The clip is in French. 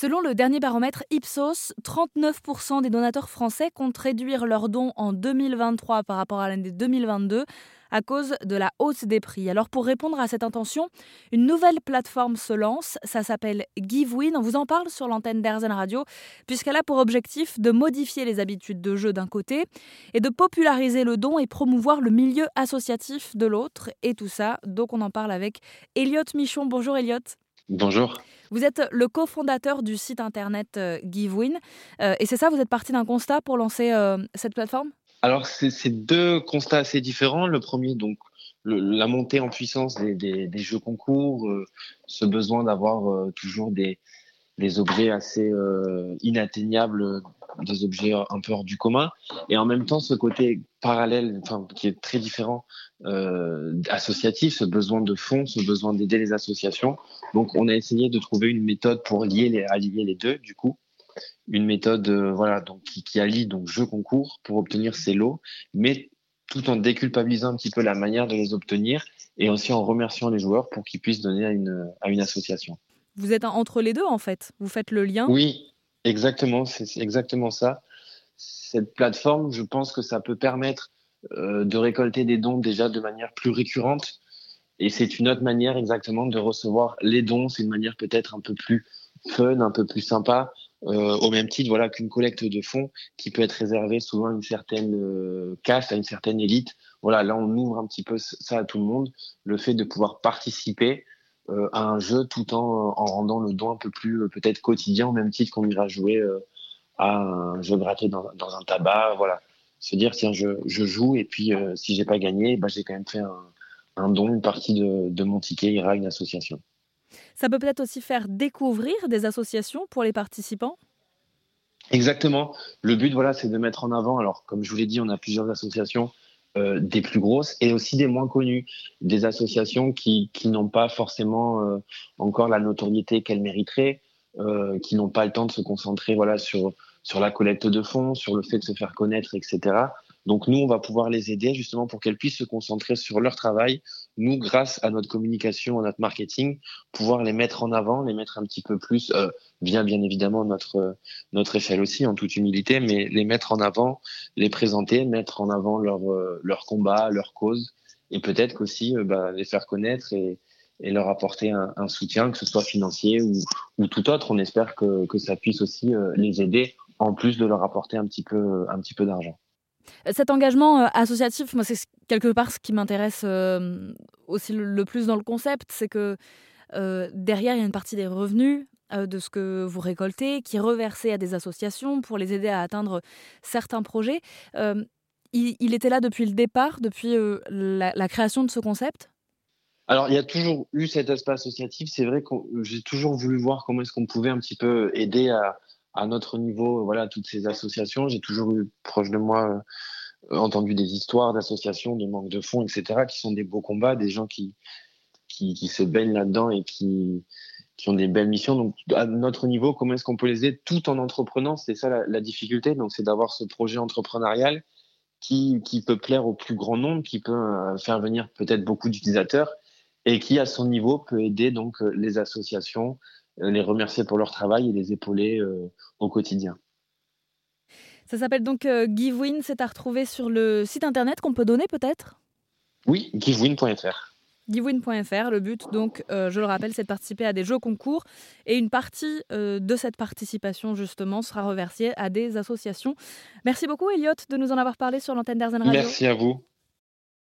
Selon le dernier baromètre Ipsos, 39% des donateurs français comptent réduire leurs dons en 2023 par rapport à l'année 2022 à cause de la hausse des prix. Alors pour répondre à cette intention, une nouvelle plateforme se lance, ça s'appelle GiveWin, on vous en parle sur l'antenne d'Airzen Radio, puisqu'elle a pour objectif de modifier les habitudes de jeu d'un côté et de populariser le don et promouvoir le milieu associatif de l'autre, et tout ça, donc on en parle avec Elliot Michon. Bonjour Elliot. Bonjour. Vous êtes le cofondateur du site internet euh, GiveWin. Euh, et c'est ça, vous êtes parti d'un constat pour lancer euh, cette plateforme? Alors, c'est deux constats assez différents. Le premier, donc, la montée en puissance des, jeux concours, ce besoin d'avoir toujours des, des objets assez inatteignables des objets un peu hors du commun, et en même temps ce côté parallèle, enfin, qui est très différent, euh, associatif, ce besoin de fonds, ce besoin d'aider les associations. Donc on a essayé de trouver une méthode pour lier les, allier les deux, du coup, une méthode euh, voilà donc qui, qui, allie donc jeu concours pour obtenir ces lots, mais tout en déculpabilisant un petit peu la manière de les obtenir et aussi en remerciant les joueurs pour qu'ils puissent donner à une, à une association. Vous êtes entre les deux en fait. Vous faites le lien. Oui, Exactement, c'est exactement ça. Cette plateforme, je pense que ça peut permettre euh, de récolter des dons déjà de manière plus récurrente. Et c'est une autre manière exactement de recevoir les dons. C'est une manière peut-être un peu plus fun, un peu plus sympa, euh, au même titre voilà qu'une collecte de fonds qui peut être réservée souvent à une certaine euh, caste, à une certaine élite. Voilà, là on ouvre un petit peu ça à tout le monde. Le fait de pouvoir participer, à un jeu tout en, en rendant le don un peu plus euh, peut-être quotidien au même titre qu'on ira jouer euh, à un jeu gratuit dans, dans, un tabac voilà se dire tiens je, je joue et puis si j'ai pas gagné bah, j'ai quand même fait un, un, don une partie de, de mon ticket ira à une association ça peut peut-être aussi faire découvrir des associations pour les participants? Exactement. Le but, voilà, c'est de mettre en avant. Alors, comme je vous l'ai dit, on a plusieurs associations. Euh, des plus grosses et aussi des moins connues, des associations qui, qui n'ont pas forcément euh, encore la notoriété qu'elles mériteraient, euh, qui n'ont pas le temps de se concentrer voilà sur sur la collecte de fonds, sur le fait de se faire connaître, etc. Donc nous, on va pouvoir les aider justement pour qu'elles puissent se concentrer sur leur travail. Nous, grâce à notre communication, à notre marketing, pouvoir les mettre en avant, les mettre un petit peu plus, euh, bien bien évidemment notre notre échelle aussi, en toute humilité, mais les mettre en avant, les présenter, mettre en avant leur euh, leur combat, leur cause, et peut-être qu'aussi euh, bah, les faire connaître et, leur apporter un, soutien, que ce soit financier ou, ou tout autre. On espère que, que ça puisse aussi euh, les aider, en plus de leur apporter un petit peu un petit peu d'argent. Cet engagement euh, associatif, moi, c'est quelque part ce qui m'intéresse euh, aussi le, plus dans le concept, c'est que euh, derrière, il y a une partie des revenus de ce que vous récoltez qui est reversée à des associations pour les aider à atteindre certains projets. Il, était là depuis le départ, depuis la, la, création de ce concept? Alors, il y a toujours eu cet aspect associatif. C'est vrai que j'ai toujours voulu voir comment est-ce qu'on pouvait un petit peu aider à, à notre niveau, voilà, toutes ces associations. J'ai toujours eu proche de moi euh, entendu des histoires d'associations, de manque de fonds, etc., qui sont des beaux combats, des gens qui, qui, se baignent là-dedans et qui, qui ont des belles missions. Donc, à notre niveau, comment est-ce qu'on peut les aider tout en entreprenant? C'est ça la, difficulté. Donc, c'est d'avoir ce projet entrepreneurial qui, qui peut plaire au plus grand nombre, qui peut euh, faire venir peut-être beaucoup d'utilisateurs et qui, à son niveau, peut aider donc euh, les associations, les remercier pour leur travail et les épauler euh, au quotidien. Ça s'appelle donc euh, GiveWin, c'est à retrouver sur le site internet qu'on peut donner peut-être? Oui, givewin.fr. Givewin.fr, le but donc, je le rappelle, c'est de participer à des jeux concours et une partie de cette participation justement sera reversée à des associations. Merci beaucoup Elliot de nous en avoir parlé sur l'antenne d'Airzen Radio. Merci à vous.